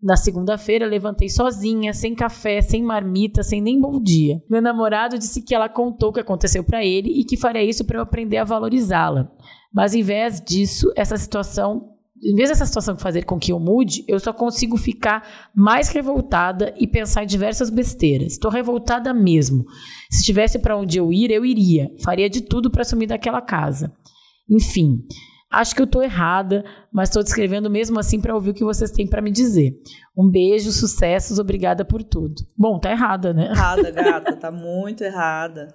Na segunda-feira, levantei sozinha, sem café, sem marmita, sem nem bom dia. Meu namorado disse que ela contou o que aconteceu para ele e que faria isso para eu aprender a valorizá-la. Mas em vez disso, essa situação, em vez dessa situação fazer com que eu mude, eu só consigo ficar mais revoltada e pensar em diversas besteiras. Estou revoltada mesmo. Se tivesse para onde eu ir, eu iria. Faria de tudo para sumir daquela casa. Enfim, Acho que eu tô errada, mas estou descrevendo mesmo assim para ouvir o que vocês têm para me dizer. Um beijo, sucessos, obrigada por tudo. Bom, tá errada, né? Errada, gata, tá muito errada.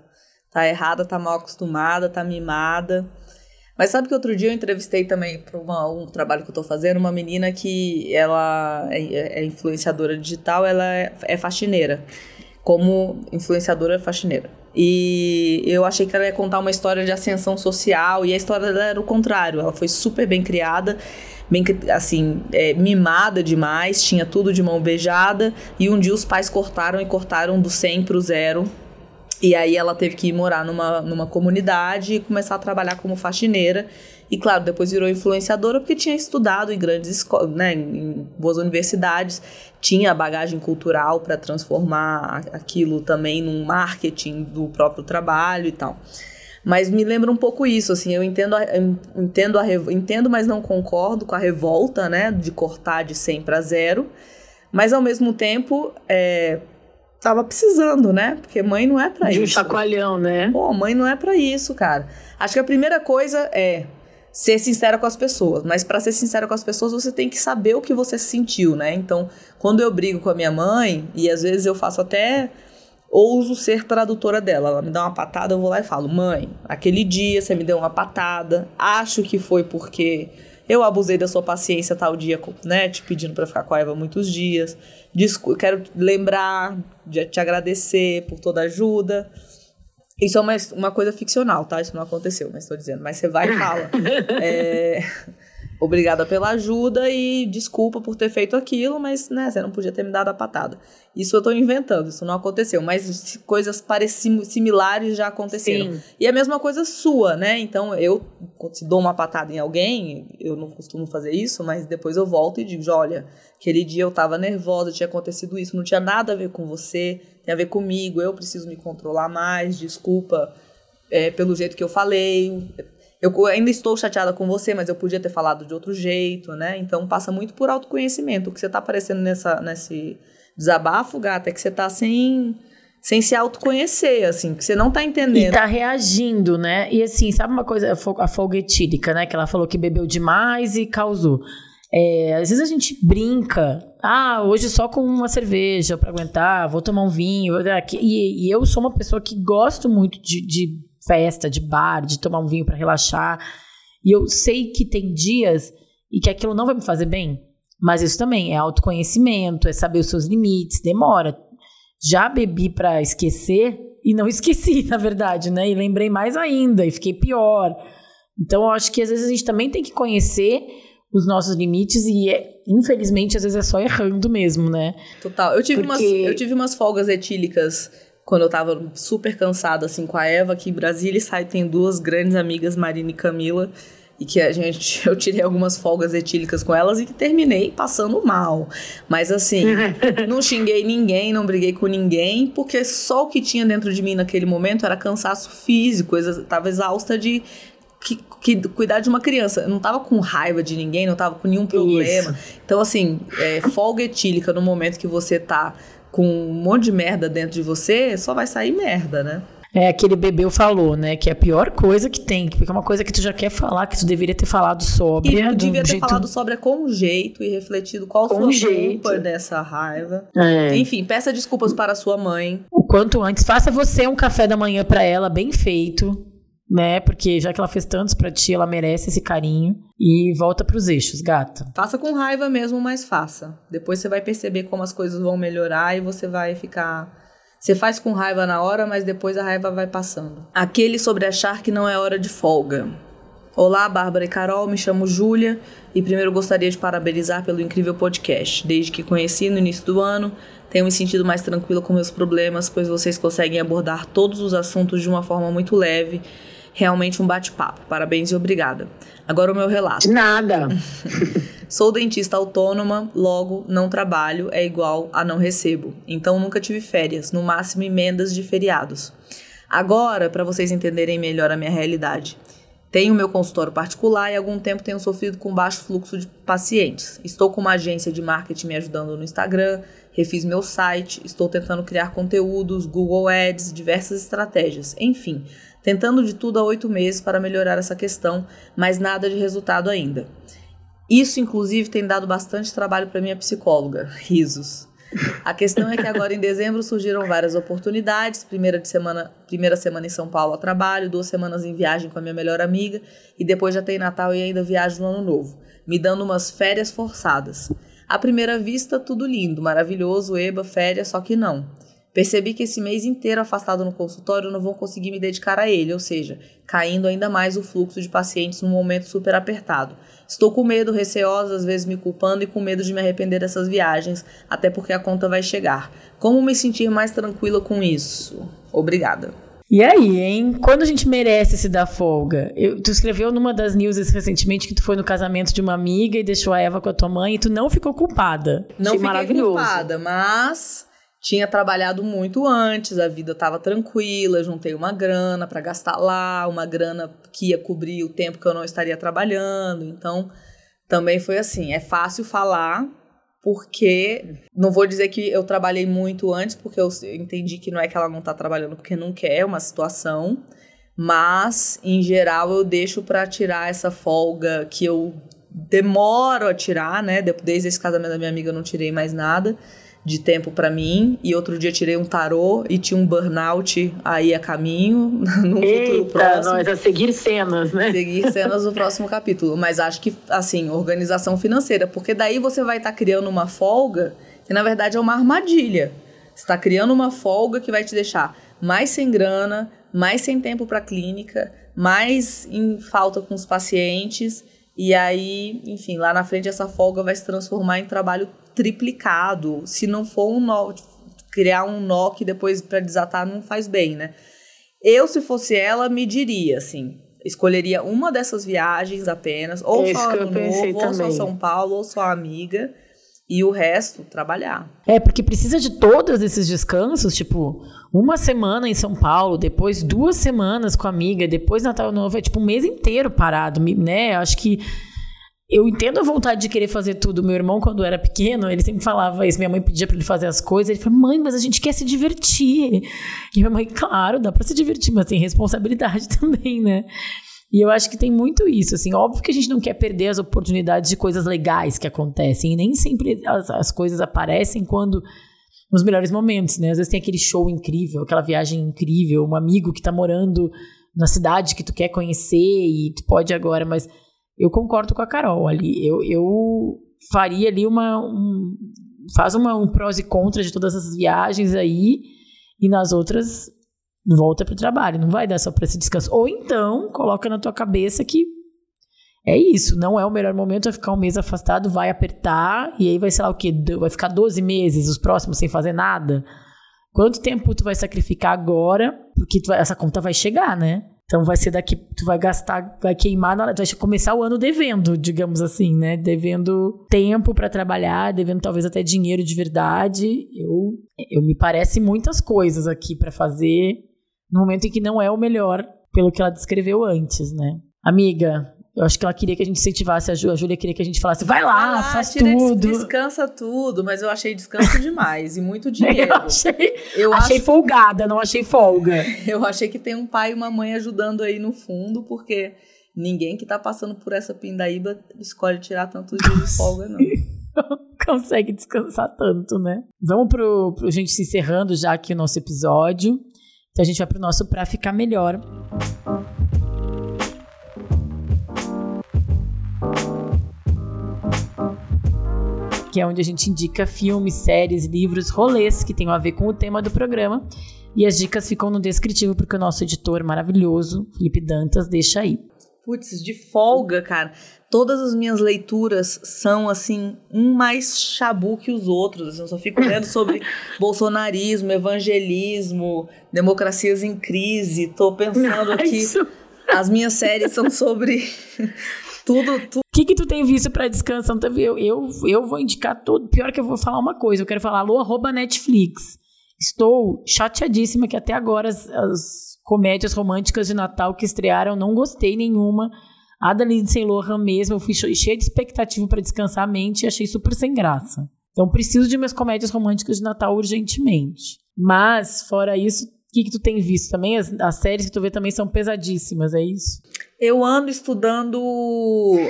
Tá errada, tá mal acostumada, tá mimada. Mas sabe que outro dia eu entrevistei também para um trabalho que eu tô fazendo, uma menina que ela é, é influenciadora digital, ela é, é faxineira. Como influenciadora faxineira. E eu achei que ela ia contar uma história de ascensão social, e a história dela era o contrário. Ela foi super bem criada, bem assim, é, mimada demais, tinha tudo de mão beijada, e um dia os pais cortaram e cortaram do 100 pro zero. E aí ela teve que ir morar numa, numa comunidade e começar a trabalhar como faxineira. E claro, depois virou influenciadora porque tinha estudado em grandes escolas, né, em boas universidades, tinha bagagem cultural para transformar aquilo também num marketing do próprio trabalho e tal. Mas me lembra um pouco isso, assim, eu entendo, a, entendo, a, entendo, mas não concordo com a revolta, né, de cortar de 100 para zero, mas ao mesmo tempo, é, tava precisando, né? Porque mãe não é para isso. De um chacoalhão, né? Pô, mãe não é para isso, cara. Acho que a primeira coisa é ser sincera com as pessoas. Mas para ser sincera com as pessoas, você tem que saber o que você sentiu, né? Então, quando eu brigo com a minha mãe, e às vezes eu faço até ouso ser tradutora dela. Ela me dá uma patada, eu vou lá e falo: "Mãe, aquele dia você me deu uma patada. Acho que foi porque eu abusei da sua paciência tal dia, né, te pedindo para ficar com a Eva muitos dias. Quero lembrar de te agradecer por toda a ajuda." Isso é uma, uma coisa ficcional, tá? Isso não aconteceu, mas estou dizendo. Mas você vai e fala. é, obrigada pela ajuda e desculpa por ter feito aquilo, mas né, você não podia ter me dado a patada. Isso eu estou inventando, isso não aconteceu, mas coisas parecidas, similares já aconteceram. Sim. E a mesma coisa sua, né? Então eu, se dou uma patada em alguém, eu não costumo fazer isso, mas depois eu volto e digo: olha, aquele dia eu estava nervosa, tinha acontecido isso, não tinha nada a ver com você, tem a ver comigo, eu preciso me controlar mais, desculpa é, pelo jeito que eu falei. Eu ainda estou chateada com você, mas eu podia ter falado de outro jeito, né? Então passa muito por autoconhecimento. O que você está aparecendo nessa, nesse desabafo, gata, é que você está sem, sem se autoconhecer, assim, que você não está entendendo. E tá reagindo, né? E assim, sabe uma coisa, a folga etílica, né? Que ela falou que bebeu demais e causou. É, às vezes a gente brinca, ah, hoje só com uma cerveja para aguentar, vou tomar um vinho. E, e, eu sou uma pessoa que gosto muito de, de festa, de bar, de tomar um vinho para relaxar. E eu sei que tem dias e que aquilo não vai me fazer bem. Mas isso também é autoconhecimento, é saber os seus limites, demora. Já bebi para esquecer e não esqueci, na verdade, né? E lembrei mais ainda e fiquei pior. Então eu acho que às vezes a gente também tem que conhecer os nossos limites e, é, infelizmente, às vezes é só errando mesmo, né? Total. Eu tive, Porque... umas, eu tive umas folgas etílicas quando eu tava super cansada, assim, com a Eva, aqui em Brasília, e sai, tem duas grandes amigas, Marina e Camila, e que a gente, eu tirei algumas folgas etílicas com elas e que terminei passando mal. Mas assim, não xinguei ninguém, não briguei com ninguém, porque só o que tinha dentro de mim naquele momento era cansaço físico, eu tava exausta de que, que, cuidar de uma criança. Eu não tava com raiva de ninguém, não tava com nenhum problema. Isso. Então, assim, é, folga etílica no momento que você tá com um monte de merda dentro de você, só vai sair merda, né? É, aquele bebê falou, né? Que é a pior coisa que tem, que é uma coisa que tu já quer falar, que tu deveria ter falado sobre. E tu devia ter jeito... falado sobre com jeito e refletido qual com sua jeito. culpa dessa raiva. É. Enfim, peça desculpas para sua mãe. O quanto antes, faça você um café da manhã para ela, bem feito né? Porque já que ela fez tantos para ti, ela merece esse carinho. E volta pros eixos, gata. Faça com raiva mesmo, mas faça. Depois você vai perceber como as coisas vão melhorar e você vai ficar. Você faz com raiva na hora, mas depois a raiva vai passando. Aquele sobre achar que não é hora de folga. Olá, Bárbara e Carol, me chamo Júlia e primeiro gostaria de parabenizar pelo incrível podcast. Desde que conheci no início do ano, tenho me sentido mais tranquila com meus problemas, pois vocês conseguem abordar todos os assuntos de uma forma muito leve realmente um bate-papo. Parabéns e obrigada. Agora o meu relato. De nada. Sou dentista autônoma, logo não trabalho é igual a não recebo. Então nunca tive férias, no máximo emendas de feriados. Agora, para vocês entenderem melhor a minha realidade. Tenho meu consultório particular e há algum tempo tenho sofrido com baixo fluxo de pacientes. Estou com uma agência de marketing me ajudando no Instagram, refiz meu site, estou tentando criar conteúdos, Google Ads, diversas estratégias. Enfim, tentando de tudo há oito meses para melhorar essa questão, mas nada de resultado ainda. Isso, inclusive, tem dado bastante trabalho para minha psicóloga. Risos. A questão é que agora em dezembro surgiram várias oportunidades. Primeira, de semana, primeira semana em São Paulo a trabalho, duas semanas em viagem com a minha melhor amiga e depois já tem Natal e ainda viagem no Ano Novo, me dando umas férias forçadas. À primeira vista, tudo lindo, maravilhoso, eba, férias, só que não. Percebi que esse mês inteiro afastado no consultório não vou conseguir me dedicar a ele, ou seja, caindo ainda mais o fluxo de pacientes num momento super apertado. Estou com medo, receosa, às vezes me culpando e com medo de me arrepender dessas viagens, até porque a conta vai chegar. Como me sentir mais tranquila com isso? Obrigada. E aí, hein? Quando a gente merece se dar folga? Eu, tu escreveu numa das news recentemente que tu foi no casamento de uma amiga e deixou a Eva com a tua mãe e tu não ficou culpada. Não Achei fiquei culpada, mas tinha trabalhado muito antes, a vida estava tranquila, juntei uma grana para gastar lá, uma grana que ia cobrir o tempo que eu não estaria trabalhando. Então, também foi assim, é fácil falar porque não vou dizer que eu trabalhei muito antes, porque eu entendi que não é que ela não está trabalhando porque não quer, é uma situação, mas em geral eu deixo para tirar essa folga que eu demoro a tirar, né? Desde esse casamento da minha amiga eu não tirei mais nada de tempo para mim e outro dia tirei um tarô e tinha um burnout aí a caminho no Eita, futuro próximo. nós a seguir cenas, né? Seguir cenas no próximo capítulo, mas acho que assim, organização financeira, porque daí você vai estar tá criando uma folga que na verdade é uma armadilha. Você está criando uma folga que vai te deixar mais sem grana, mais sem tempo para clínica, mais em falta com os pacientes. E aí, enfim, lá na frente essa folga vai se transformar em trabalho triplicado. Se não for um nó, criar um nó que depois para desatar não faz bem, né? Eu, se fosse ela, me diria assim: escolheria uma dessas viagens apenas, ou só Ano Novo, ou só São Paulo, ou só Amiga, e o resto, trabalhar. É, porque precisa de todos esses descansos, tipo, uma semana em São Paulo, depois duas semanas com a amiga, depois Natal Novo, é tipo um mês inteiro parado, né? Acho que eu entendo a vontade de querer fazer tudo. Meu irmão, quando era pequeno, ele sempre falava isso. Minha mãe pedia para ele fazer as coisas. Ele falou, mãe, mas a gente quer se divertir. E minha mãe, claro, dá para se divertir, mas tem responsabilidade também, né? E eu acho que tem muito isso, assim, óbvio que a gente não quer perder as oportunidades de coisas legais que acontecem, e nem sempre as, as coisas aparecem quando nos melhores momentos, né? Às vezes tem aquele show incrível, aquela viagem incrível, um amigo que tá morando na cidade que tu quer conhecer e tu pode agora, mas eu concordo com a Carol ali. Eu, eu faria ali uma. Um, faz uma, um prós e contras de todas essas viagens aí, e nas outras volta para o trabalho. Não vai dar só para esse descanso. Ou então, coloca na tua cabeça que é isso, não é o melhor momento, vai ficar um mês afastado, vai apertar, e aí vai, sei lá o quê, vai ficar 12 meses, os próximos sem fazer nada. Quanto tempo tu vai sacrificar agora? Porque vai, essa conta vai chegar, né? Então vai ser daqui, tu vai gastar, vai queimar, na, tu vai começar o ano devendo, digamos assim, né? Devendo tempo para trabalhar, devendo talvez até dinheiro de verdade. Eu, eu me parece muitas coisas aqui para fazer no momento em que não é o melhor pelo que ela descreveu antes, né? Amiga, eu acho que ela queria que a gente incentivasse a Júlia. A Júlia queria que a gente falasse, vai lá, lá faz tudo. Descansa tudo, mas eu achei descanso demais e muito dinheiro. Eu achei, eu achei acho, folgada, não achei folga. Eu achei que tem um pai e uma mãe ajudando aí no fundo, porque ninguém que tá passando por essa pindaíba escolhe tirar tantos dias de folga, não. consegue descansar tanto, né? Vamos pro, pro gente se encerrando já aqui o nosso episódio. Então a gente vai pro nosso Pra Ficar Melhor. Que é onde a gente indica filmes, séries, livros, rolês que tenham a ver com o tema do programa. E as dicas ficam no descritivo, porque o nosso editor maravilhoso, Felipe Dantas, deixa aí. Putz, de folga, cara. Todas as minhas leituras são, assim, um mais chabu que os outros. Assim, eu só fico lendo sobre bolsonarismo, evangelismo, democracias em crise. Tô pensando aqui. As minhas séries são sobre tudo, tudo. O que, que tu tem visto para descansar? Eu, eu, eu vou indicar todo. Pior que eu vou falar uma coisa. Eu quero falar alô, arroba Netflix. Estou chateadíssima que até agora as, as comédias românticas de Natal que estrearam, não gostei nenhuma. A Lindsay Lohan mesmo, eu fui cheia de expectativa para descansar a mente e achei super sem graça. Então preciso de minhas comédias românticas de Natal urgentemente. Mas, fora isso, o que, que tu tem visto também? As, as, séries que tu vê também são pesadíssimas, é isso? Eu ando estudando.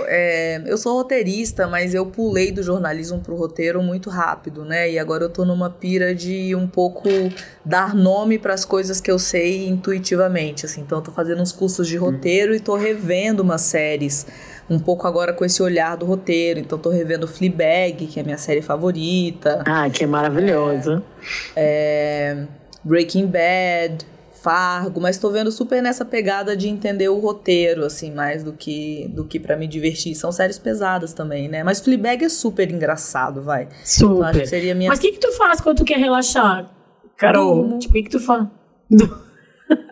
É, eu sou roteirista, mas eu pulei do jornalismo pro roteiro muito rápido, né? E agora eu tô numa pira de um pouco dar nome para as coisas que eu sei intuitivamente. Assim. Então eu tô fazendo uns cursos de roteiro e tô revendo umas séries. Um pouco agora com esse olhar do roteiro. Então tô revendo Fleabag, que é a minha série favorita. Ah, que é maravilhoso. é, é Breaking Bad, Fargo, mas tô vendo super nessa pegada de entender o roteiro, assim, mais do que do que para me divertir. São séries pesadas também, né? Mas Fleabag é super engraçado, vai. Super. Então, acho que seria minha... Mas o que que tu faz quando tu quer relaxar, Carol? Durmo. Tipo, o que que tu faz?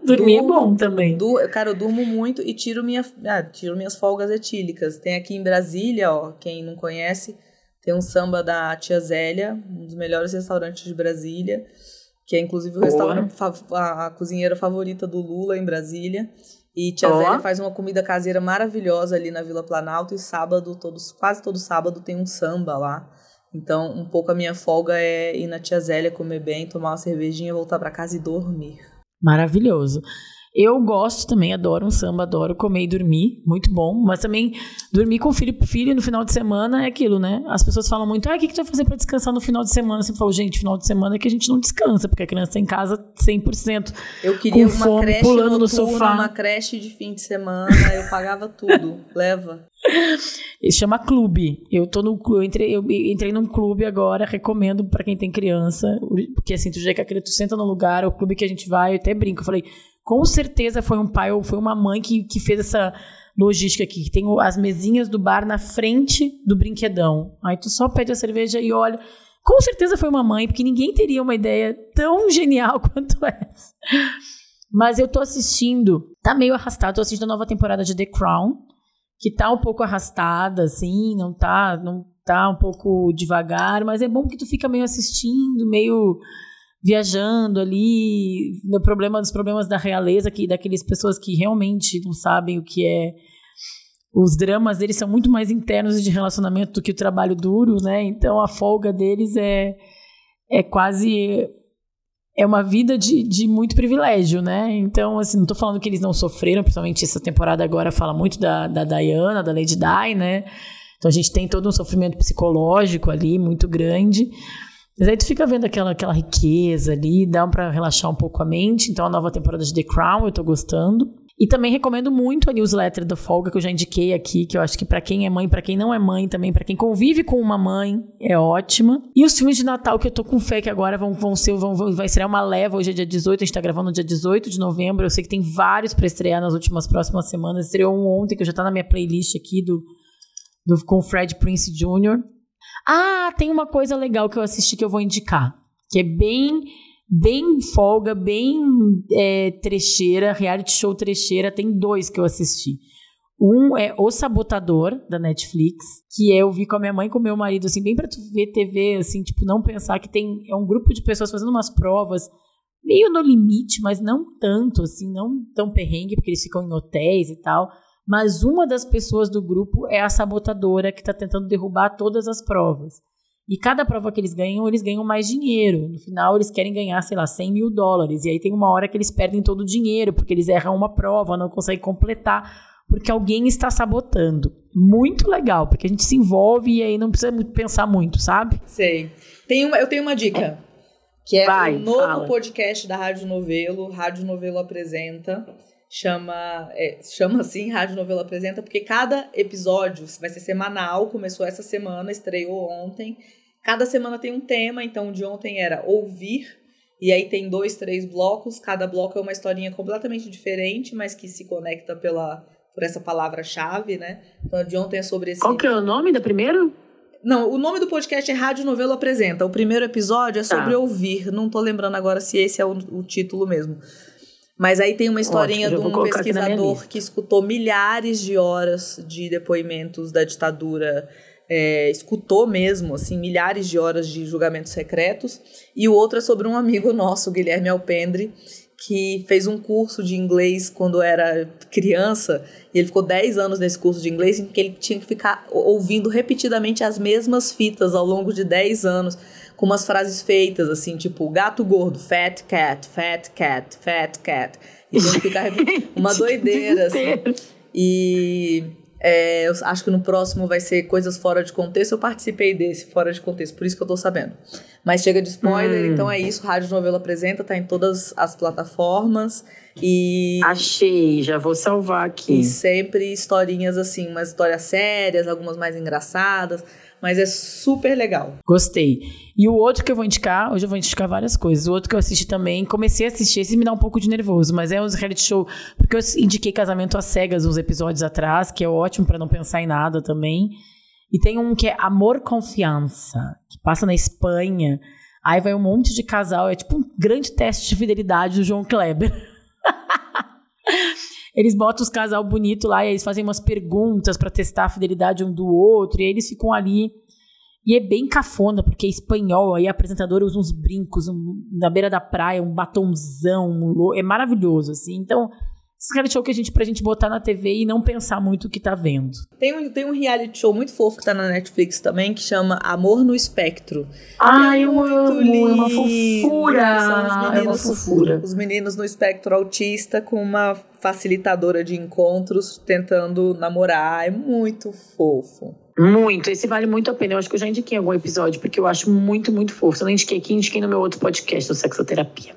Dormir é bom também. Du, cara, eu durmo muito e tiro, minha, ah, tiro minhas folgas etílicas. Tem aqui em Brasília, ó, quem não conhece, tem um samba da Tia Zélia, um dos melhores restaurantes de Brasília que é inclusive o restaurante, a, a, cozinheira favorita do Lula em Brasília. E Tia oh. Zélia faz uma comida caseira maravilhosa ali na Vila Planalto e sábado, todos, quase todo sábado tem um samba lá. Então, um pouco a minha folga é ir na Tia Zélia comer bem, tomar uma cervejinha, voltar para casa e dormir. Maravilhoso. Eu gosto também, adoro um samba, adoro comer e dormir, muito bom. Mas também dormir com filho, filho no final de semana é aquilo, né? As pessoas falam muito, ah, o que, que tu vai fazer para descansar no final de semana? Você falou, gente, final de semana é que a gente não descansa, porque a criança tá em casa 100%. Eu queria com uma fome, creche pulando no sofá. uma creche de fim de semana, eu pagava tudo. Leva. Ele chama clube. Eu tô no eu entrei, eu entrei num clube agora, recomendo para quem tem criança, porque assim, tu já que a criança tu senta no lugar, é o clube que a gente vai, eu até brinco, eu falei, com certeza foi um pai ou foi uma mãe que, que fez essa logística aqui, que tem as mesinhas do bar na frente do brinquedão. Aí tu só pede a cerveja e olha. Com certeza foi uma mãe, porque ninguém teria uma ideia tão genial quanto essa. Mas eu tô assistindo, tá meio arrastado, tô assistindo a nova temporada de The Crown, que tá um pouco arrastada, assim, não tá, não tá um pouco devagar, mas é bom que tu fica meio assistindo, meio viajando ali no problema dos problemas da realeza que daquelas pessoas que realmente não sabem o que é os dramas deles são muito mais internos de relacionamento do que o trabalho duro, né? Então a folga deles é é quase é uma vida de, de muito privilégio, né? Então, assim, não tô falando que eles não sofreram, principalmente essa temporada agora fala muito da, da Diana, da Lady Di, né? Então a gente tem todo um sofrimento psicológico ali muito grande. Mas aí tu fica vendo aquela, aquela riqueza ali, dá para relaxar um pouco a mente. Então a nova temporada de The Crown eu tô gostando. E também recomendo muito a newsletter da Folga, que eu já indiquei aqui, que eu acho que para quem é mãe, para quem não é mãe também, para quem convive com uma mãe, é ótima. E os filmes de Natal, que eu tô com fé que agora vão, vão ser, vão, vai ser uma leva, hoje é dia 18, a gente tá gravando no dia 18 de novembro, eu sei que tem vários para estrear nas últimas próximas semanas, estreou um ontem, que já tá na minha playlist aqui do, do com Fred Prince Jr., ah, tem uma coisa legal que eu assisti que eu vou indicar, que é bem bem folga, bem é, trecheira, reality show trecheira. Tem dois que eu assisti. Um é O Sabotador, da Netflix, que eu vi com a minha mãe e com o meu marido, assim, bem pra tu ver TV, assim, tipo, não pensar que tem. É um grupo de pessoas fazendo umas provas meio no limite, mas não tanto, assim, não tão perrengue, porque eles ficam em hotéis e tal. Mas uma das pessoas do grupo é a sabotadora que tá tentando derrubar todas as provas. E cada prova que eles ganham, eles ganham mais dinheiro. No final, eles querem ganhar, sei lá, 100 mil dólares. E aí tem uma hora que eles perdem todo o dinheiro, porque eles erram uma prova, não conseguem completar, porque alguém está sabotando. Muito legal, porque a gente se envolve e aí não precisa pensar muito, sabe? Sei. Tem uma, eu tenho uma dica. Que é o novo fala. podcast da Rádio Novelo. Rádio Novelo apresenta chama é, chama assim Rádio Novela Apresenta, porque cada episódio vai ser semanal, começou essa semana, estreou ontem Cada semana tem um tema, então de ontem era ouvir, e aí tem dois, três blocos, cada bloco é uma historinha completamente diferente, mas que se conecta pela por essa palavra-chave, né? Então, de ontem é sobre esse. Qual que é o nome da primeira? Não, o nome do podcast é Rádio Novelo Apresenta. O primeiro episódio é sobre tá. ouvir. Não tô lembrando agora se esse é o, o título mesmo. Mas aí tem uma historinha Ótimo, de um pesquisador que escutou milhares de horas de depoimentos da ditadura é, escutou mesmo, assim, milhares de horas de julgamentos secretos. E o outro é sobre um amigo nosso, Guilherme Alpendre, que fez um curso de inglês quando era criança, e ele ficou 10 anos nesse curso de inglês, em que ele tinha que ficar ouvindo repetidamente as mesmas fitas ao longo de 10 anos, com umas frases feitas, assim, tipo, gato gordo, fat cat, fat cat, fat cat. E ficar uma doideira, assim. E é, eu acho que no próximo vai ser coisas fora de contexto. Eu participei desse fora de contexto, por isso que eu tô sabendo. Mas chega de spoiler, hum. então é isso. Rádio Novela Apresenta, tá em todas as plataformas. E. Achei, já vou salvar aqui. E sempre historinhas assim, umas histórias sérias, algumas mais engraçadas. Mas é super legal. Gostei. E o outro que eu vou indicar, hoje eu vou indicar várias coisas. O outro que eu assisti também, comecei a assistir, esse me dá um pouco de nervoso, mas é um reality show, porque eu indiquei Casamento às Cegas uns episódios atrás, que é ótimo para não pensar em nada também. E tem um que é Amor Confiança, que passa na Espanha. Aí vai um monte de casal, é tipo um grande teste de fidelidade do João Kleber. eles botam os casal bonito lá e eles fazem umas perguntas para testar a fidelidade um do outro, e eles ficam ali. E é bem cafona, porque é espanhol, aí a apresentadora usa uns brincos um, na beira da praia, um batonzão, um, é maravilhoso, assim. Então, esse reality show que a gente, pra gente botar na TV e não pensar muito o que tá vendo. Tem um, tem um reality show muito fofo que tá na Netflix também, que chama Amor no Espectro. Ai, é eu amo, lindo. é uma fofura. é uma fofura. Os meninos no espectro autista com uma facilitadora de encontros tentando namorar. É muito fofo. Muito, esse vale muito a pena. Eu acho que eu já indiquei algum episódio, porque eu acho muito, muito fofo. Se eu não indiquei aqui, indiquei no meu outro podcast, do Sexoterapia.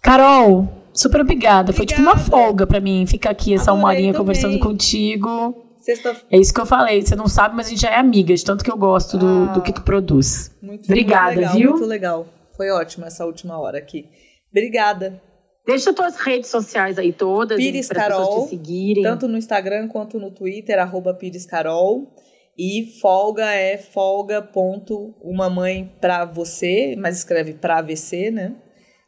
Carol, super obrigada. obrigada. Foi tipo uma folga para mim ficar aqui essa uma horinha conversando contigo. Sexta... É isso que eu falei. Você não sabe, mas a gente já é amiga, de tanto que eu gosto do, ah, do que tu produz. Muito, obrigada, muito legal, viu? Muito legal. Foi ótimo essa última hora aqui. Obrigada. Deixa tuas redes sociais aí todas Pires Carol, te seguirem. Tanto no Instagram quanto no Twitter, arroba Pires Carol. E folga é folga ponto uma mãe pra você, mas escreve pra VC, né?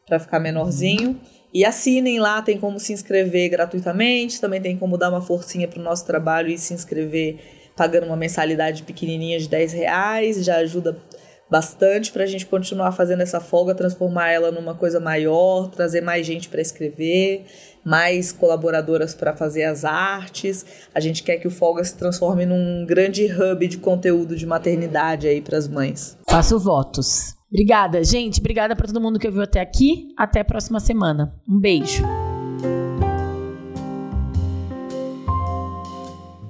para ficar menorzinho. E assinem lá, tem como se inscrever gratuitamente, também tem como dar uma forcinha pro nosso trabalho e se inscrever pagando uma mensalidade pequenininha de 10 reais, já ajuda bastante para a gente continuar fazendo essa folga, transformar ela numa coisa maior, trazer mais gente para escrever, mais colaboradoras para fazer as artes. A gente quer que o Folga se transforme num grande hub de conteúdo de maternidade aí para as mães. Faço votos. Obrigada, gente. Obrigada para todo mundo que ouviu até aqui. Até a próxima semana. Um beijo.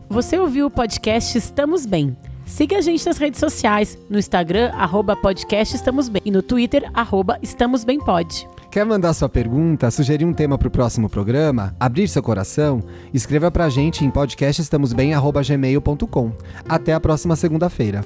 Você ouviu o podcast Estamos Bem. Siga a gente nas redes sociais, no Instagram, arroba podcast Estamos Bem, e no Twitter, arroba Estamos Bem. Quer mandar sua pergunta, sugerir um tema para o próximo programa, abrir seu coração? Escreva para a gente em podcastestamosbem.gmail.com. Até a próxima segunda-feira.